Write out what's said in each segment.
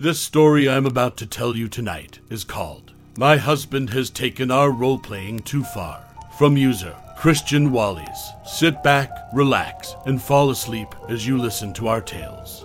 This story I'm about to tell you tonight is called My Husband Has Taken Our Role Playing Too Far from user Christian Wallies. Sit back, relax, and fall asleep as you listen to our tales.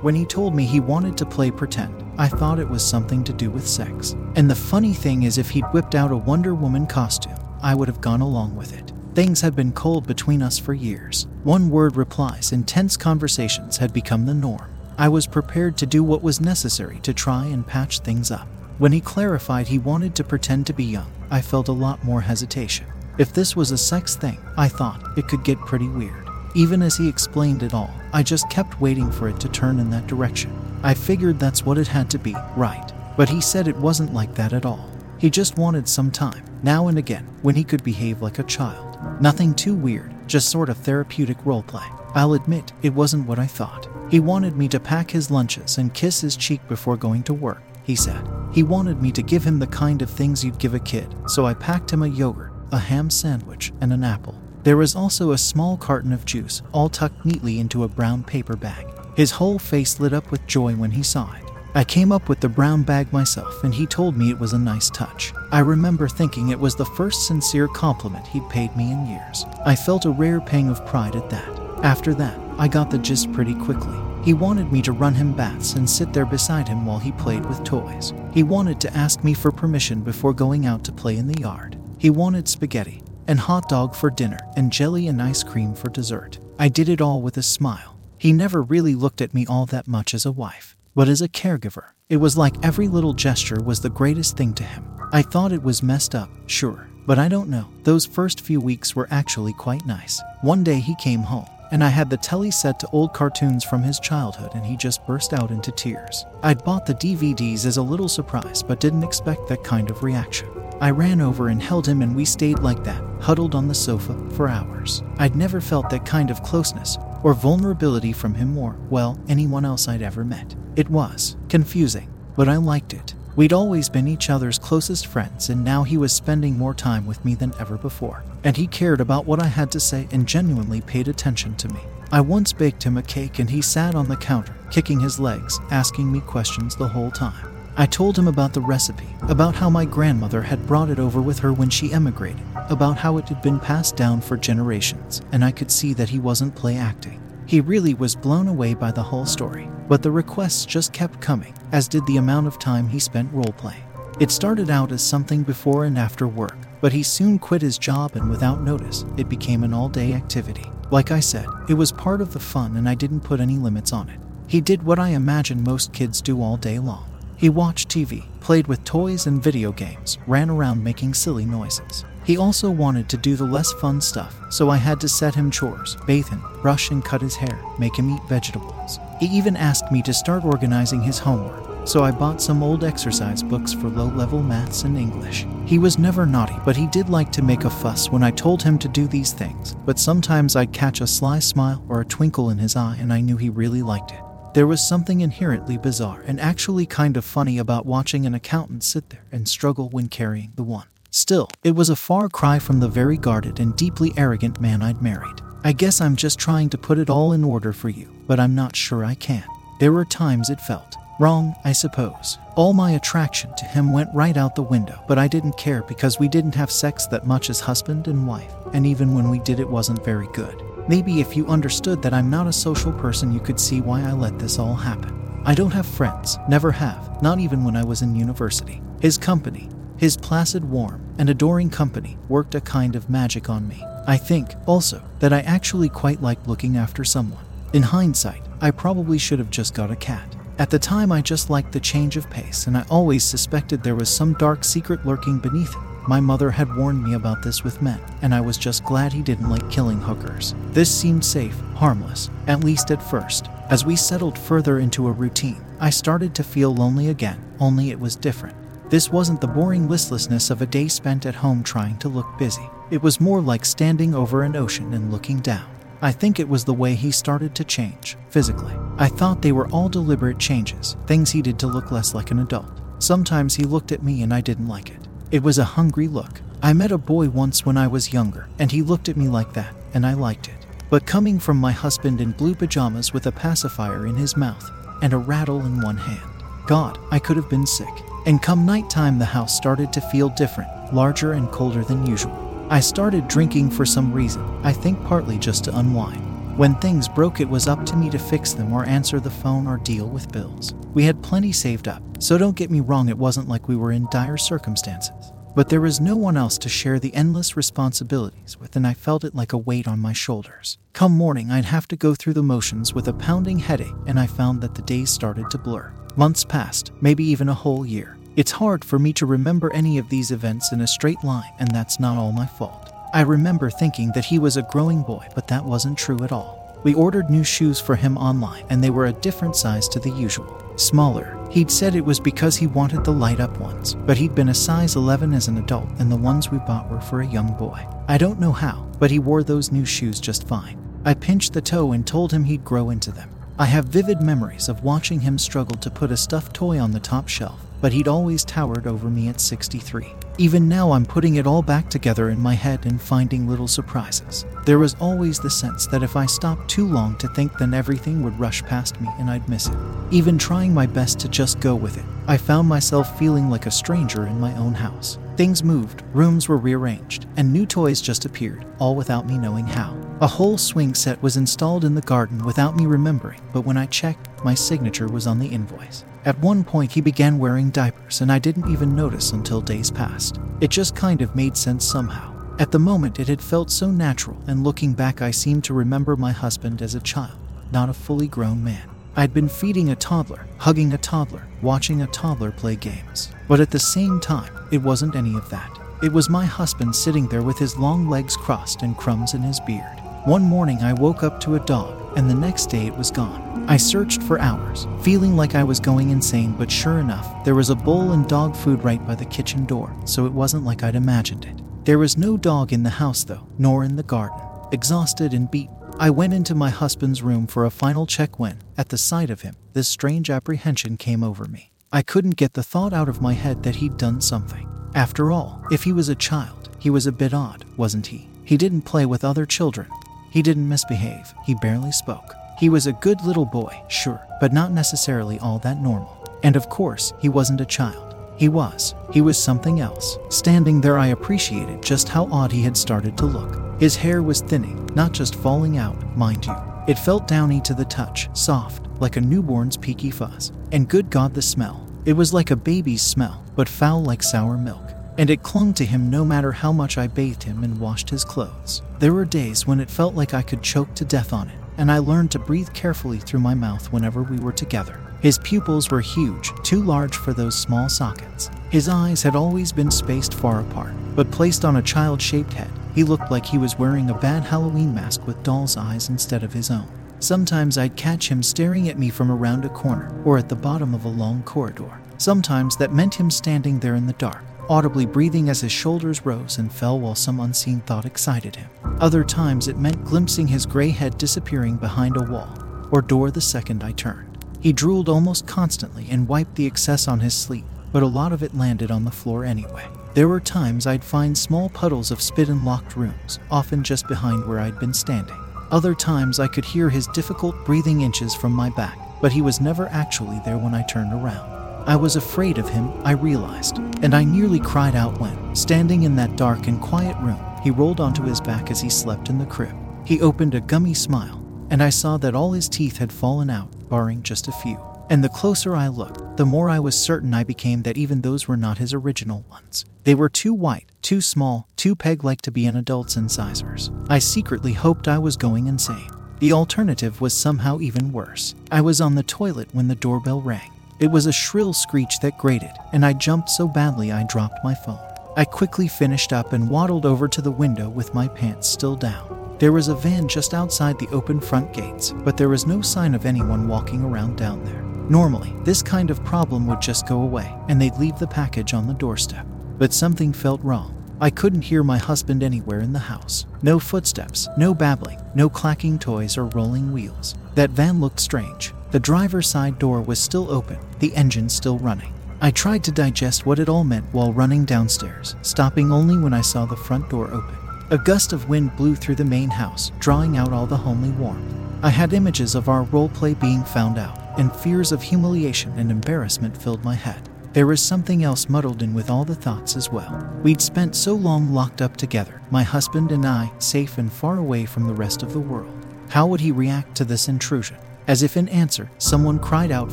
When he told me he wanted to play pretend, I thought it was something to do with sex. And the funny thing is, if he'd whipped out a Wonder Woman costume, I would have gone along with it. Things had been cold between us for years. One word replies, intense conversations had become the norm. I was prepared to do what was necessary to try and patch things up. When he clarified he wanted to pretend to be young, I felt a lot more hesitation. If this was a sex thing, I thought it could get pretty weird. Even as he explained it all, I just kept waiting for it to turn in that direction. I figured that's what it had to be, right? But he said it wasn't like that at all. He just wanted some time, now and again, when he could behave like a child. Nothing too weird, just sort of therapeutic roleplay. I'll admit, it wasn't what I thought. He wanted me to pack his lunches and kiss his cheek before going to work, he said. He wanted me to give him the kind of things you'd give a kid, so I packed him a yogurt, a ham sandwich, and an apple. There was also a small carton of juice, all tucked neatly into a brown paper bag. His whole face lit up with joy when he saw it. I came up with the brown bag myself, and he told me it was a nice touch. I remember thinking it was the first sincere compliment he'd paid me in years. I felt a rare pang of pride at that. After that, I got the gist pretty quickly. He wanted me to run him baths and sit there beside him while he played with toys. He wanted to ask me for permission before going out to play in the yard. He wanted spaghetti and hot dog for dinner and jelly and ice cream for dessert. I did it all with a smile. He never really looked at me all that much as a wife. But as a caregiver, it was like every little gesture was the greatest thing to him. I thought it was messed up, sure, but I don't know. Those first few weeks were actually quite nice. One day he came home, and I had the telly set to old cartoons from his childhood, and he just burst out into tears. I'd bought the DVDs as a little surprise, but didn't expect that kind of reaction. I ran over and held him, and we stayed like that, huddled on the sofa for hours. I'd never felt that kind of closeness or vulnerability from him or, well, anyone else I'd ever met. It was confusing, but I liked it. We'd always been each other's closest friends, and now he was spending more time with me than ever before. And he cared about what I had to say and genuinely paid attention to me. I once baked him a cake, and he sat on the counter, kicking his legs, asking me questions the whole time. I told him about the recipe, about how my grandmother had brought it over with her when she emigrated, about how it had been passed down for generations, and I could see that he wasn't play acting. He really was blown away by the whole story, but the requests just kept coming, as did the amount of time he spent role playing. It started out as something before and after work, but he soon quit his job and without notice, it became an all day activity. Like I said, it was part of the fun and I didn't put any limits on it. He did what I imagine most kids do all day long. He watched TV, played with toys and video games, ran around making silly noises. He also wanted to do the less fun stuff, so I had to set him chores, bathe him, brush and cut his hair, make him eat vegetables. He even asked me to start organizing his homework, so I bought some old exercise books for low level maths and English. He was never naughty, but he did like to make a fuss when I told him to do these things, but sometimes I'd catch a sly smile or a twinkle in his eye and I knew he really liked it. There was something inherently bizarre and actually kind of funny about watching an accountant sit there and struggle when carrying the one. Still, it was a far cry from the very guarded and deeply arrogant man I'd married. I guess I'm just trying to put it all in order for you, but I'm not sure I can. There were times it felt wrong, I suppose. All my attraction to him went right out the window, but I didn't care because we didn't have sex that much as husband and wife, and even when we did, it wasn't very good. Maybe if you understood that I'm not a social person, you could see why I let this all happen. I don't have friends, never have, not even when I was in university. His company, his placid, warm, and adoring company worked a kind of magic on me. I think, also, that I actually quite liked looking after someone. In hindsight, I probably should have just got a cat. At the time, I just liked the change of pace, and I always suspected there was some dark secret lurking beneath it. My mother had warned me about this with men, and I was just glad he didn't like killing hookers. This seemed safe, harmless, at least at first. As we settled further into a routine, I started to feel lonely again, only it was different. This wasn't the boring listlessness of a day spent at home trying to look busy. It was more like standing over an ocean and looking down. I think it was the way he started to change, physically. I thought they were all deliberate changes, things he did to look less like an adult. Sometimes he looked at me and I didn't like it. It was a hungry look. I met a boy once when I was younger, and he looked at me like that, and I liked it. But coming from my husband in blue pajamas with a pacifier in his mouth and a rattle in one hand, God, I could have been sick. And come nighttime, the house started to feel different, larger and colder than usual. I started drinking for some reason, I think partly just to unwind. When things broke, it was up to me to fix them or answer the phone or deal with bills. We had plenty saved up, so don't get me wrong, it wasn't like we were in dire circumstances. But there was no one else to share the endless responsibilities with, and I felt it like a weight on my shoulders. Come morning, I'd have to go through the motions with a pounding headache, and I found that the days started to blur. Months passed, maybe even a whole year. It's hard for me to remember any of these events in a straight line, and that's not all my fault. I remember thinking that he was a growing boy, but that wasn't true at all. We ordered new shoes for him online, and they were a different size to the usual. Smaller. He'd said it was because he wanted the light up ones, but he'd been a size 11 as an adult, and the ones we bought were for a young boy. I don't know how, but he wore those new shoes just fine. I pinched the toe and told him he'd grow into them. I have vivid memories of watching him struggle to put a stuffed toy on the top shelf, but he'd always towered over me at 63. Even now, I'm putting it all back together in my head and finding little surprises. There was always the sense that if I stopped too long to think, then everything would rush past me and I'd miss it. Even trying my best to just go with it, I found myself feeling like a stranger in my own house. Things moved, rooms were rearranged, and new toys just appeared, all without me knowing how. A whole swing set was installed in the garden without me remembering, but when I checked, my signature was on the invoice. At one point, he began wearing diapers, and I didn't even notice until days passed. It just kind of made sense somehow. At the moment, it had felt so natural, and looking back, I seemed to remember my husband as a child, not a fully grown man. I'd been feeding a toddler, hugging a toddler, watching a toddler play games. But at the same time, it wasn't any of that. It was my husband sitting there with his long legs crossed and crumbs in his beard. One morning, I woke up to a dog, and the next day it was gone. I searched for hours, feeling like I was going insane, but sure enough, there was a bowl and dog food right by the kitchen door, so it wasn't like I'd imagined it. There was no dog in the house, though, nor in the garden. Exhausted and beaten, I went into my husband's room for a final check when, at the sight of him, this strange apprehension came over me. I couldn't get the thought out of my head that he'd done something. After all, if he was a child, he was a bit odd, wasn't he? He didn't play with other children, he didn't misbehave, he barely spoke. He was a good little boy, sure, but not necessarily all that normal. And of course, he wasn't a child. He was. He was something else. Standing there, I appreciated just how odd he had started to look. His hair was thinning, not just falling out, mind you. It felt downy to the touch, soft, like a newborn's peaky fuzz. And good God, the smell. It was like a baby's smell, but foul like sour milk and it clung to him no matter how much I bathed him and washed his clothes. There were days when it felt like I could choke to death on it, and I learned to breathe carefully through my mouth whenever we were together. His pupils were huge, too large for those small sockets. His eyes had always been spaced far apart, but placed on a child shaped head, he looked like he was wearing a bad Halloween mask with doll's eyes instead of his own. Sometimes I'd catch him staring at me from around a corner or at the bottom of a long corridor. Sometimes that meant him standing there in the dark, audibly breathing as his shoulders rose and fell while some unseen thought excited him. Other times it meant glimpsing his gray head disappearing behind a wall or door the second I turned. He drooled almost constantly and wiped the excess on his sleeve, but a lot of it landed on the floor anyway. There were times I'd find small puddles of spit in locked rooms, often just behind where I'd been standing. Other times I could hear his difficult breathing inches from my back, but he was never actually there when I turned around. I was afraid of him, I realized, and I nearly cried out when, standing in that dark and quiet room, he rolled onto his back as he slept in the crib. He opened a gummy smile, and I saw that all his teeth had fallen out, barring just a few. And the closer I looked, the more I was certain I became that even those were not his original ones. They were too white, too small, too peg like to be an adult's incisors. I secretly hoped I was going insane. The alternative was somehow even worse. I was on the toilet when the doorbell rang. It was a shrill screech that grated, and I jumped so badly I dropped my phone. I quickly finished up and waddled over to the window with my pants still down. There was a van just outside the open front gates, but there was no sign of anyone walking around down there. Normally, this kind of problem would just go away and they'd leave the package on the doorstep. But something felt wrong. I couldn't hear my husband anywhere in the house. No footsteps, no babbling, no clacking toys or rolling wheels. That van looked strange. The driver's side door was still open, the engine still running. I tried to digest what it all meant while running downstairs, stopping only when I saw the front door open. A gust of wind blew through the main house, drawing out all the homely warmth. I had images of our roleplay being found out, and fears of humiliation and embarrassment filled my head. There was something else muddled in with all the thoughts as well. We'd spent so long locked up together, my husband and I, safe and far away from the rest of the world. How would he react to this intrusion? As if in answer, someone cried out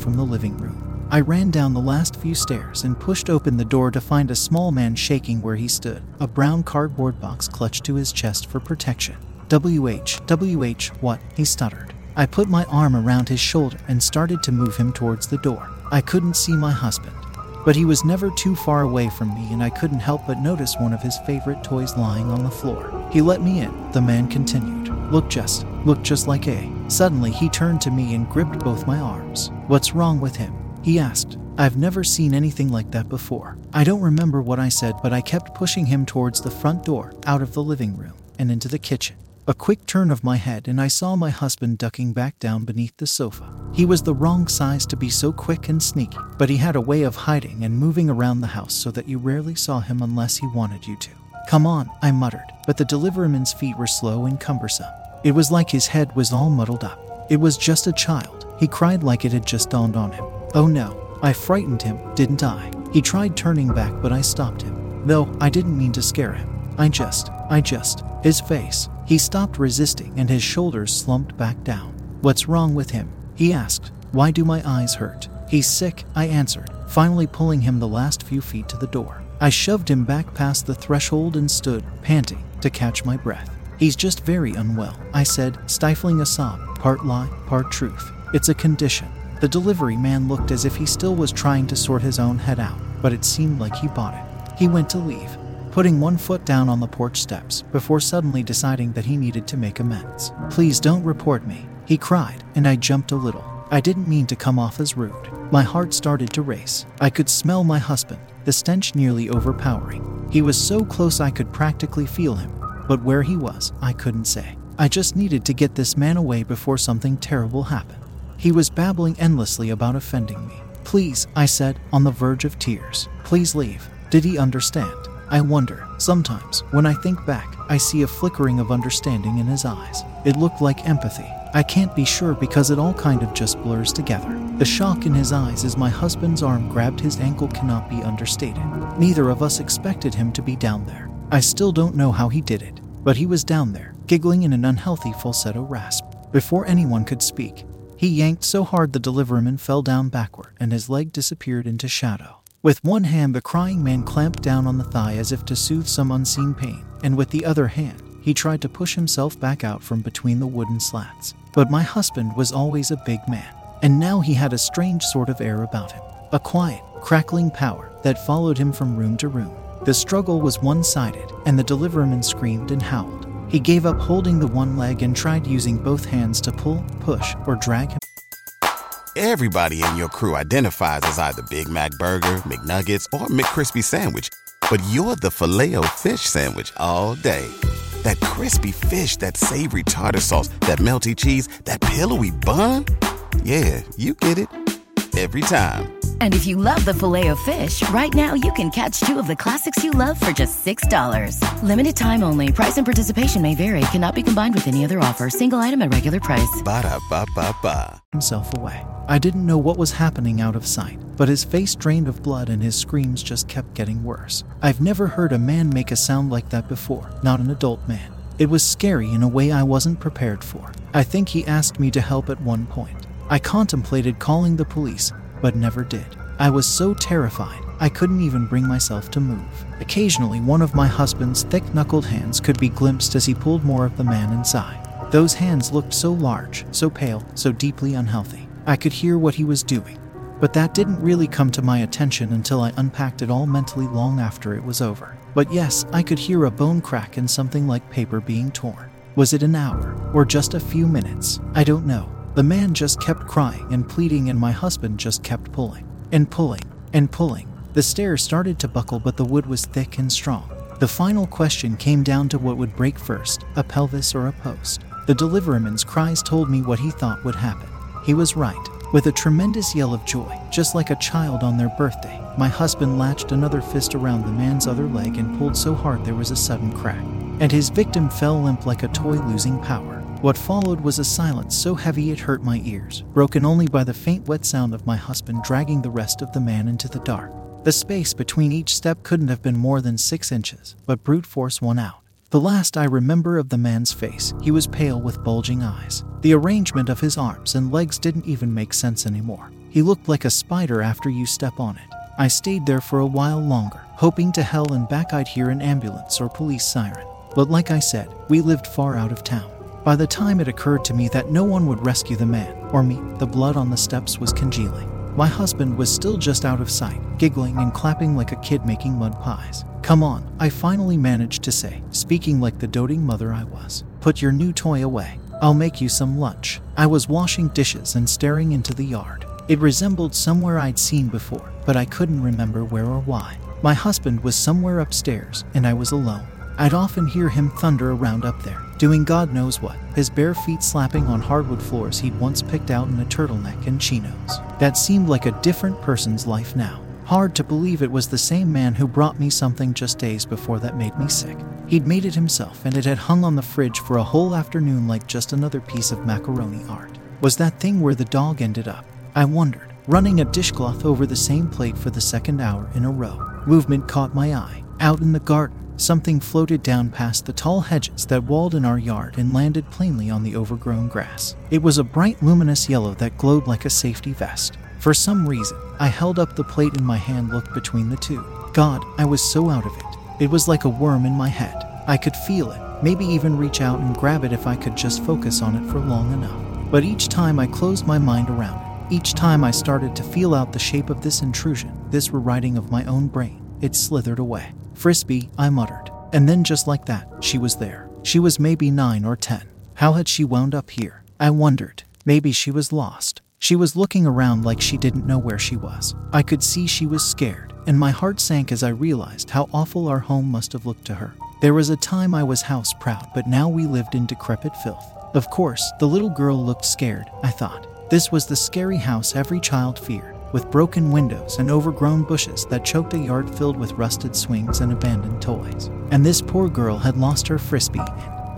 from the living room. I ran down the last few stairs and pushed open the door to find a small man shaking where he stood, a brown cardboard box clutched to his chest for protection. WH, WH, what? He stuttered. I put my arm around his shoulder and started to move him towards the door. I couldn't see my husband, but he was never too far away from me, and I couldn't help but notice one of his favorite toys lying on the floor. He let me in, the man continued. Look just, look just like A. Suddenly, he turned to me and gripped both my arms. What's wrong with him? He asked. I've never seen anything like that before. I don't remember what I said, but I kept pushing him towards the front door, out of the living room, and into the kitchen. A quick turn of my head, and I saw my husband ducking back down beneath the sofa. He was the wrong size to be so quick and sneaky, but he had a way of hiding and moving around the house so that you rarely saw him unless he wanted you to. Come on, I muttered, but the delivererman's feet were slow and cumbersome. It was like his head was all muddled up. It was just a child. He cried like it had just dawned on him. Oh no, I frightened him, didn't I? He tried turning back, but I stopped him. Though I didn't mean to scare him. I just, I just, his face. He stopped resisting and his shoulders slumped back down. What's wrong with him? He asked. Why do my eyes hurt? He's sick, I answered, finally pulling him the last few feet to the door. I shoved him back past the threshold and stood, panting, to catch my breath. He's just very unwell, I said, stifling a sob, part lie, part truth. It's a condition. The delivery man looked as if he still was trying to sort his own head out, but it seemed like he bought it. He went to leave, putting one foot down on the porch steps before suddenly deciding that he needed to make amends. Please don't report me, he cried, and I jumped a little. I didn't mean to come off as rude. My heart started to race. I could smell my husband, the stench nearly overpowering. He was so close I could practically feel him, but where he was, I couldn't say. I just needed to get this man away before something terrible happened. He was babbling endlessly about offending me. Please, I said, on the verge of tears. Please leave. Did he understand? I wonder. Sometimes, when I think back, I see a flickering of understanding in his eyes. It looked like empathy. I can't be sure because it all kind of just blurs together. The shock in his eyes as my husband's arm grabbed his ankle cannot be understated. Neither of us expected him to be down there. I still don't know how he did it, but he was down there, giggling in an unhealthy falsetto rasp. Before anyone could speak, he yanked so hard the deliverman fell down backward and his leg disappeared into shadow. With one hand, the crying man clamped down on the thigh as if to soothe some unseen pain, and with the other hand, he tried to push himself back out from between the wooden slats. But my husband was always a big man, and now he had a strange sort of air about him a quiet, crackling power that followed him from room to room. The struggle was one sided, and the deliverman screamed and howled. He gave up holding the one leg and tried using both hands to pull, push, or drag him. Everybody in your crew identifies as either Big Mac Burger, McNuggets, or McCrispy Sandwich, but you're the filet fish Sandwich all day. That crispy fish, that savory tartar sauce, that melty cheese, that pillowy bun. Yeah, you get it every time. And if you love the Filet-O-Fish, right now you can catch two of the classics you love for just $6. Limited time only. Price and participation may vary. Cannot be combined with any other offer. Single item at regular price. Ba da ba ba ba. himself away. I didn't know what was happening out of sight, but his face drained of blood and his screams just kept getting worse. I've never heard a man make a sound like that before, not an adult man. It was scary in a way I wasn't prepared for. I think he asked me to help at one point. I contemplated calling the police, but never did. I was so terrified, I couldn't even bring myself to move. Occasionally, one of my husband's thick knuckled hands could be glimpsed as he pulled more of the man inside. Those hands looked so large, so pale, so deeply unhealthy. I could hear what he was doing, but that didn't really come to my attention until I unpacked it all mentally long after it was over. But yes, I could hear a bone crack and something like paper being torn. Was it an hour or just a few minutes? I don't know. The man just kept crying and pleading, and my husband just kept pulling and pulling and pulling. The stairs started to buckle, but the wood was thick and strong. The final question came down to what would break first a pelvis or a post. The delivererman's cries told me what he thought would happen. He was right. With a tremendous yell of joy, just like a child on their birthday, my husband latched another fist around the man's other leg and pulled so hard there was a sudden crack, and his victim fell limp like a toy losing power. What followed was a silence so heavy it hurt my ears, broken only by the faint wet sound of my husband dragging the rest of the man into the dark. The space between each step couldn't have been more than six inches, but brute force won out. The last I remember of the man's face, he was pale with bulging eyes. The arrangement of his arms and legs didn't even make sense anymore. He looked like a spider after you step on it. I stayed there for a while longer, hoping to hell and back I'd hear an ambulance or police siren. But like I said, we lived far out of town. By the time it occurred to me that no one would rescue the man, or me, the blood on the steps was congealing. My husband was still just out of sight, giggling and clapping like a kid making mud pies. Come on, I finally managed to say, speaking like the doting mother I was. Put your new toy away. I'll make you some lunch. I was washing dishes and staring into the yard. It resembled somewhere I'd seen before, but I couldn't remember where or why. My husband was somewhere upstairs, and I was alone. I'd often hear him thunder around up there, doing God knows what, his bare feet slapping on hardwood floors he'd once picked out in a turtleneck and chinos. That seemed like a different person's life now. Hard to believe it was the same man who brought me something just days before that made me sick. He'd made it himself, and it had hung on the fridge for a whole afternoon like just another piece of macaroni art. Was that thing where the dog ended up? I wondered, running a dishcloth over the same plate for the second hour in a row. Movement caught my eye. Out in the garden, something floated down past the tall hedges that walled in our yard and landed plainly on the overgrown grass. It was a bright luminous yellow that glowed like a safety vest. For some reason, I held up the plate in my hand, looked between the two. God, I was so out of it. It was like a worm in my head. I could feel it, maybe even reach out and grab it if I could just focus on it for long enough. But each time I closed my mind around it, each time I started to feel out the shape of this intrusion, this rewriting of my own brain, it slithered away. Frisbee, I muttered. And then, just like that, she was there. She was maybe nine or ten. How had she wound up here? I wondered. Maybe she was lost. She was looking around like she didn't know where she was. I could see she was scared, and my heart sank as I realized how awful our home must have looked to her. There was a time I was house proud, but now we lived in decrepit filth. Of course, the little girl looked scared, I thought. This was the scary house every child feared, with broken windows and overgrown bushes that choked a yard filled with rusted swings and abandoned toys. And this poor girl had lost her frisbee.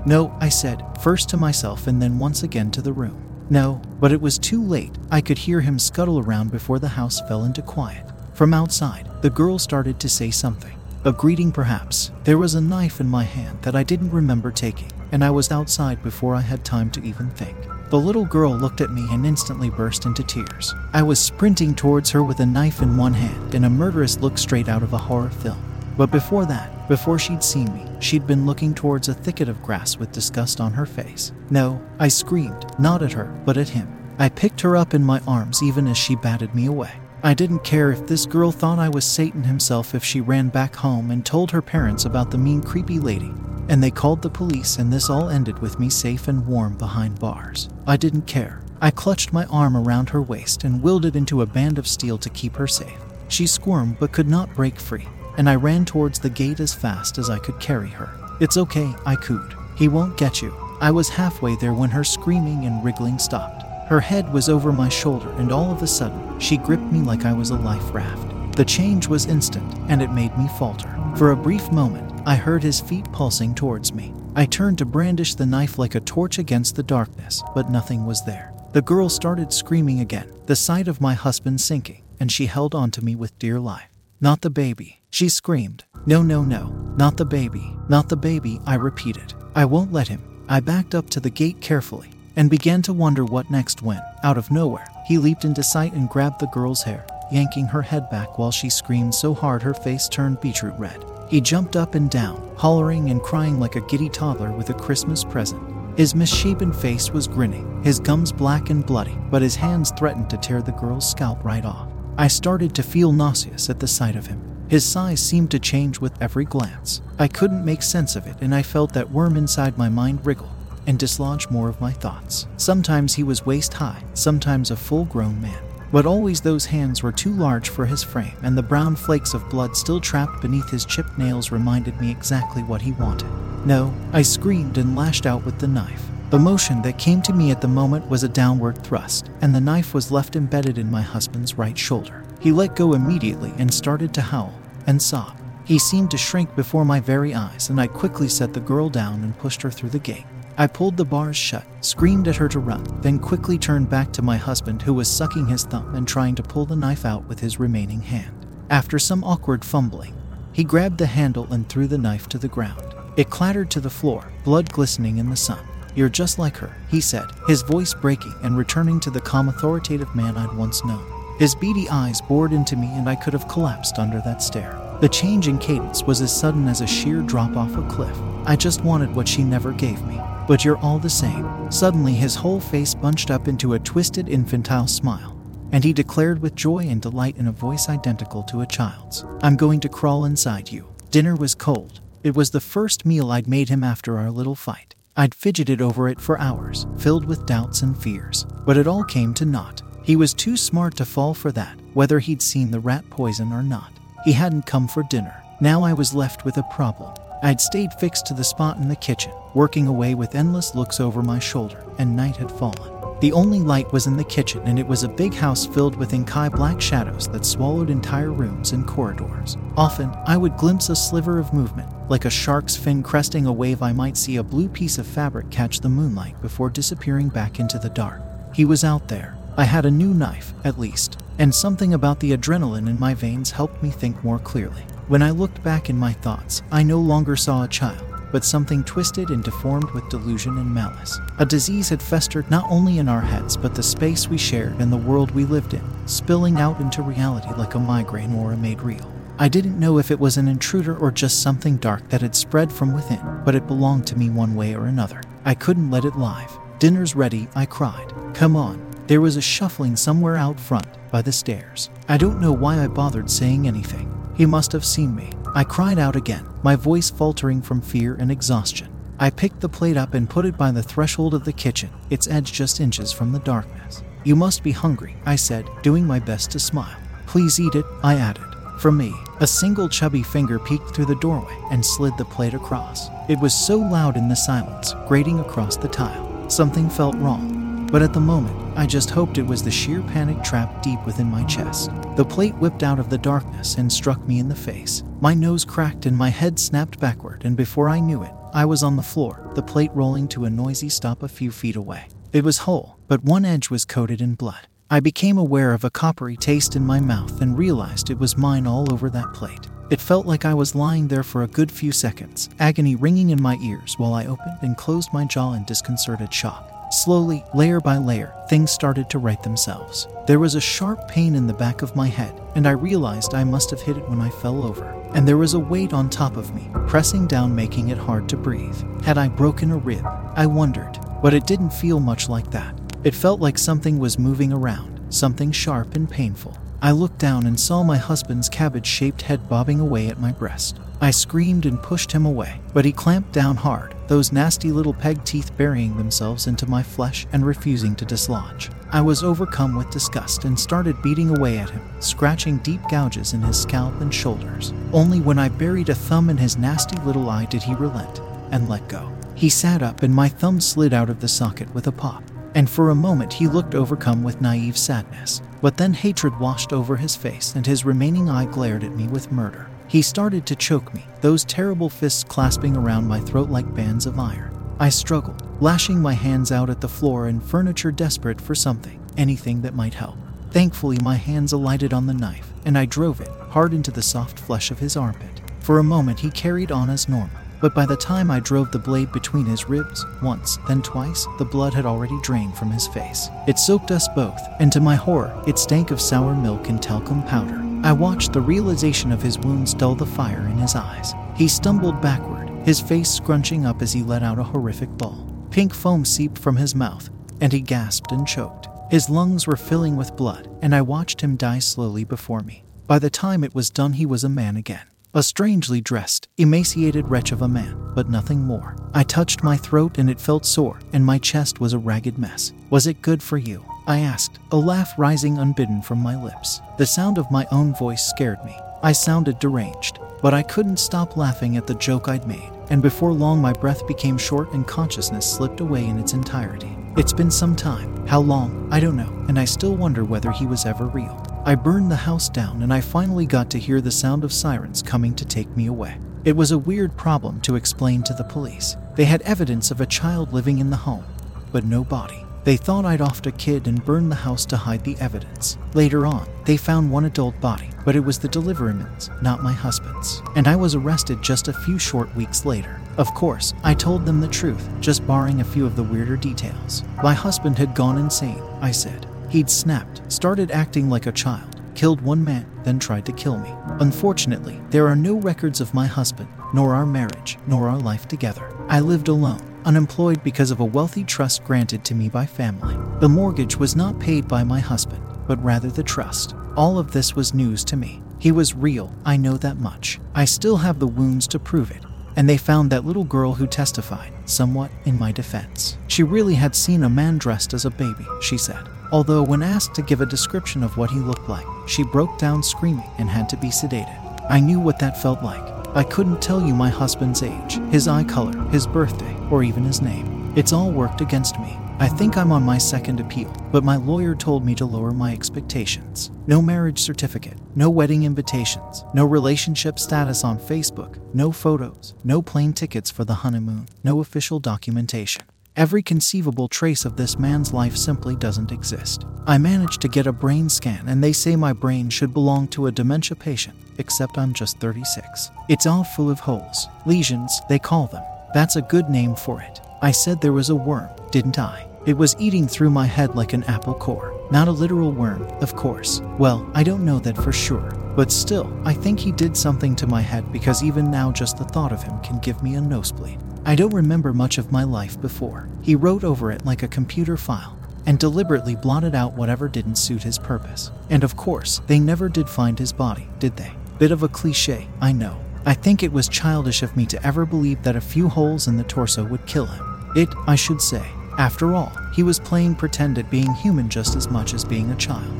No, I said, first to myself and then once again to the room. No, but it was too late. I could hear him scuttle around before the house fell into quiet. From outside, the girl started to say something. A greeting, perhaps. There was a knife in my hand that I didn't remember taking, and I was outside before I had time to even think. The little girl looked at me and instantly burst into tears. I was sprinting towards her with a knife in one hand and a murderous look straight out of a horror film. But before that, before she'd seen me, she'd been looking towards a thicket of grass with disgust on her face. No, I screamed, not at her, but at him. I picked her up in my arms even as she batted me away. I didn't care if this girl thought I was Satan himself if she ran back home and told her parents about the mean, creepy lady. And they called the police, and this all ended with me safe and warm behind bars. I didn't care. I clutched my arm around her waist and willed it into a band of steel to keep her safe. She squirmed but could not break free and I ran towards the gate as fast as I could carry her. It's okay, I cooed. He won't get you. I was halfway there when her screaming and wriggling stopped. Her head was over my shoulder, and all of a sudden, she gripped me like I was a life raft. The change was instant, and it made me falter. For a brief moment, I heard his feet pulsing towards me. I turned to brandish the knife like a torch against the darkness, but nothing was there. The girl started screaming again, the sight of my husband sinking, and she held on to me with dear life. Not the baby, she screamed. No, no, no, not the baby, not the baby, I repeated. I won't let him. I backed up to the gate carefully and began to wonder what next when, out of nowhere, he leaped into sight and grabbed the girl's hair, yanking her head back while she screamed so hard her face turned beetroot red. He jumped up and down, hollering and crying like a giddy toddler with a Christmas present. His misshapen face was grinning, his gums black and bloody, but his hands threatened to tear the girl's scalp right off. I started to feel nauseous at the sight of him. His size seemed to change with every glance. I couldn't make sense of it, and I felt that worm inside my mind wriggle. and dislodge more of my thoughts. Sometimes he was waist high, sometimes a full grown man. But always those hands were too large for his frame, and the brown flakes of blood still trapped beneath his chipped nails reminded me exactly what he wanted. No, I screamed and lashed out with the knife. The motion that came to me at the moment was a downward thrust, and the knife was left embedded in my husband's right shoulder. He let go immediately and started to howl and sob. He seemed to shrink before my very eyes, and I quickly set the girl down and pushed her through the gate. I pulled the bars shut, screamed at her to run, then quickly turned back to my husband, who was sucking his thumb and trying to pull the knife out with his remaining hand. After some awkward fumbling, he grabbed the handle and threw the knife to the ground. It clattered to the floor, blood glistening in the sun. You're just like her, he said, his voice breaking and returning to the calm, authoritative man I'd once known. His beady eyes bored into me, and I could have collapsed under that stare. The change in cadence was as sudden as a sheer drop off a cliff. I just wanted what she never gave me. But you're all the same. Suddenly, his whole face bunched up into a twisted, infantile smile, and he declared with joy and delight in a voice identical to a child's I'm going to crawl inside you. Dinner was cold. It was the first meal I'd made him after our little fight. I'd fidgeted over it for hours, filled with doubts and fears. But it all came to naught. He was too smart to fall for that, whether he'd seen the rat poison or not. He hadn't come for dinner. Now I was left with a problem. I'd stayed fixed to the spot in the kitchen, working away with endless looks over my shoulder, and night had fallen. The only light was in the kitchen, and it was a big house filled with inky black shadows that swallowed entire rooms and corridors. Often, I would glimpse a sliver of movement, like a shark's fin cresting a wave. I might see a blue piece of fabric catch the moonlight before disappearing back into the dark. He was out there. I had a new knife, at least, and something about the adrenaline in my veins helped me think more clearly. When I looked back in my thoughts, I no longer saw a child, but something twisted and deformed with delusion and malice. A disease had festered not only in our heads, but the space we shared and the world we lived in, spilling out into reality like a migraine or a made real. I didn't know if it was an intruder or just something dark that had spread from within, but it belonged to me one way or another. I couldn't let it live. Dinner's ready, I cried. Come on. There was a shuffling somewhere out front, by the stairs. I don't know why I bothered saying anything. He must have seen me. I cried out again, my voice faltering from fear and exhaustion. I picked the plate up and put it by the threshold of the kitchen, its edge just inches from the darkness. You must be hungry, I said, doing my best to smile. Please eat it, I added. For me, a single chubby finger peeked through the doorway and slid the plate across. It was so loud in the silence, grating across the tile. Something felt wrong. But at the moment, I just hoped it was the sheer panic trapped deep within my chest. The plate whipped out of the darkness and struck me in the face. My nose cracked and my head snapped backward, and before I knew it, I was on the floor, the plate rolling to a noisy stop a few feet away. It was whole, but one edge was coated in blood. I became aware of a coppery taste in my mouth and realized it was mine all over that plate. It felt like I was lying there for a good few seconds, agony ringing in my ears while I opened and closed my jaw in disconcerted shock. Slowly, layer by layer, things started to right themselves. There was a sharp pain in the back of my head, and I realized I must have hit it when I fell over. And there was a weight on top of me, pressing down, making it hard to breathe. Had I broken a rib? I wondered, but it didn't feel much like that. It felt like something was moving around, something sharp and painful. I looked down and saw my husband's cabbage shaped head bobbing away at my breast. I screamed and pushed him away, but he clamped down hard, those nasty little peg teeth burying themselves into my flesh and refusing to dislodge. I was overcome with disgust and started beating away at him, scratching deep gouges in his scalp and shoulders. Only when I buried a thumb in his nasty little eye did he relent and let go. He sat up and my thumb slid out of the socket with a pop. And for a moment he looked overcome with naive sadness. But then hatred washed over his face and his remaining eye glared at me with murder. He started to choke me, those terrible fists clasping around my throat like bands of iron. I struggled, lashing my hands out at the floor and furniture, desperate for something, anything that might help. Thankfully, my hands alighted on the knife, and I drove it hard into the soft flesh of his armpit. For a moment, he carried on as normal, but by the time I drove the blade between his ribs, once, then twice, the blood had already drained from his face. It soaked us both, and to my horror, it stank of sour milk and talcum powder. I watched the realization of his wounds dull the fire in his eyes. He stumbled backward, his face scrunching up as he let out a horrific bawl. Pink foam seeped from his mouth, and he gasped and choked. His lungs were filling with blood, and I watched him die slowly before me. By the time it was done, he was a man again. A strangely dressed, emaciated wretch of a man, but nothing more. I touched my throat and it felt sore, and my chest was a ragged mess. Was it good for you? I asked, a laugh rising unbidden from my lips. The sound of my own voice scared me. I sounded deranged, but I couldn't stop laughing at the joke I'd made, and before long my breath became short and consciousness slipped away in its entirety. It's been some time. How long? I don't know, and I still wonder whether he was ever real. I burned the house down and I finally got to hear the sound of sirens coming to take me away. It was a weird problem to explain to the police. They had evidence of a child living in the home, but no body. They thought I'd offed a kid and burned the house to hide the evidence. Later on, they found one adult body, but it was the deliveryman's, not my husband's. And I was arrested just a few short weeks later. Of course, I told them the truth, just barring a few of the weirder details. My husband had gone insane, I said. He'd snapped, started acting like a child, killed one man, then tried to kill me. Unfortunately, there are no records of my husband, nor our marriage, nor our life together. I lived alone, unemployed because of a wealthy trust granted to me by family. The mortgage was not paid by my husband, but rather the trust. All of this was news to me. He was real, I know that much. I still have the wounds to prove it. And they found that little girl who testified, somewhat in my defense. She really had seen a man dressed as a baby, she said. Although, when asked to give a description of what he looked like, she broke down screaming and had to be sedated. I knew what that felt like. I couldn't tell you my husband's age, his eye color, his birthday, or even his name. It's all worked against me. I think I'm on my second appeal, but my lawyer told me to lower my expectations. No marriage certificate, no wedding invitations, no relationship status on Facebook, no photos, no plane tickets for the honeymoon, no official documentation. Every conceivable trace of this man's life simply doesn't exist. I managed to get a brain scan, and they say my brain should belong to a dementia patient, except I'm just 36. It's all full of holes. Lesions, they call them. That's a good name for it. I said there was a worm, didn't I? It was eating through my head like an apple core. Not a literal worm, of course. Well, I don't know that for sure. But still, I think he did something to my head because even now, just the thought of him can give me a nosebleed. I don't remember much of my life before. He wrote over it like a computer file and deliberately blotted out whatever didn't suit his purpose. And of course, they never did find his body, did they? Bit of a cliche, I know. I think it was childish of me to ever believe that a few holes in the torso would kill him. It, I should say. After all, he was playing pretend at being human just as much as being a child.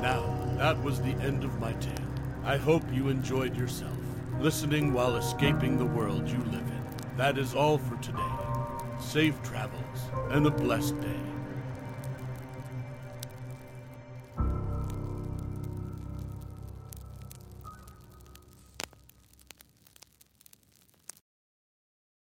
Now, that was the end of my tale. I hope you enjoyed yourself, listening while escaping the world you live in. That is all for today. Safe travels and a blessed day.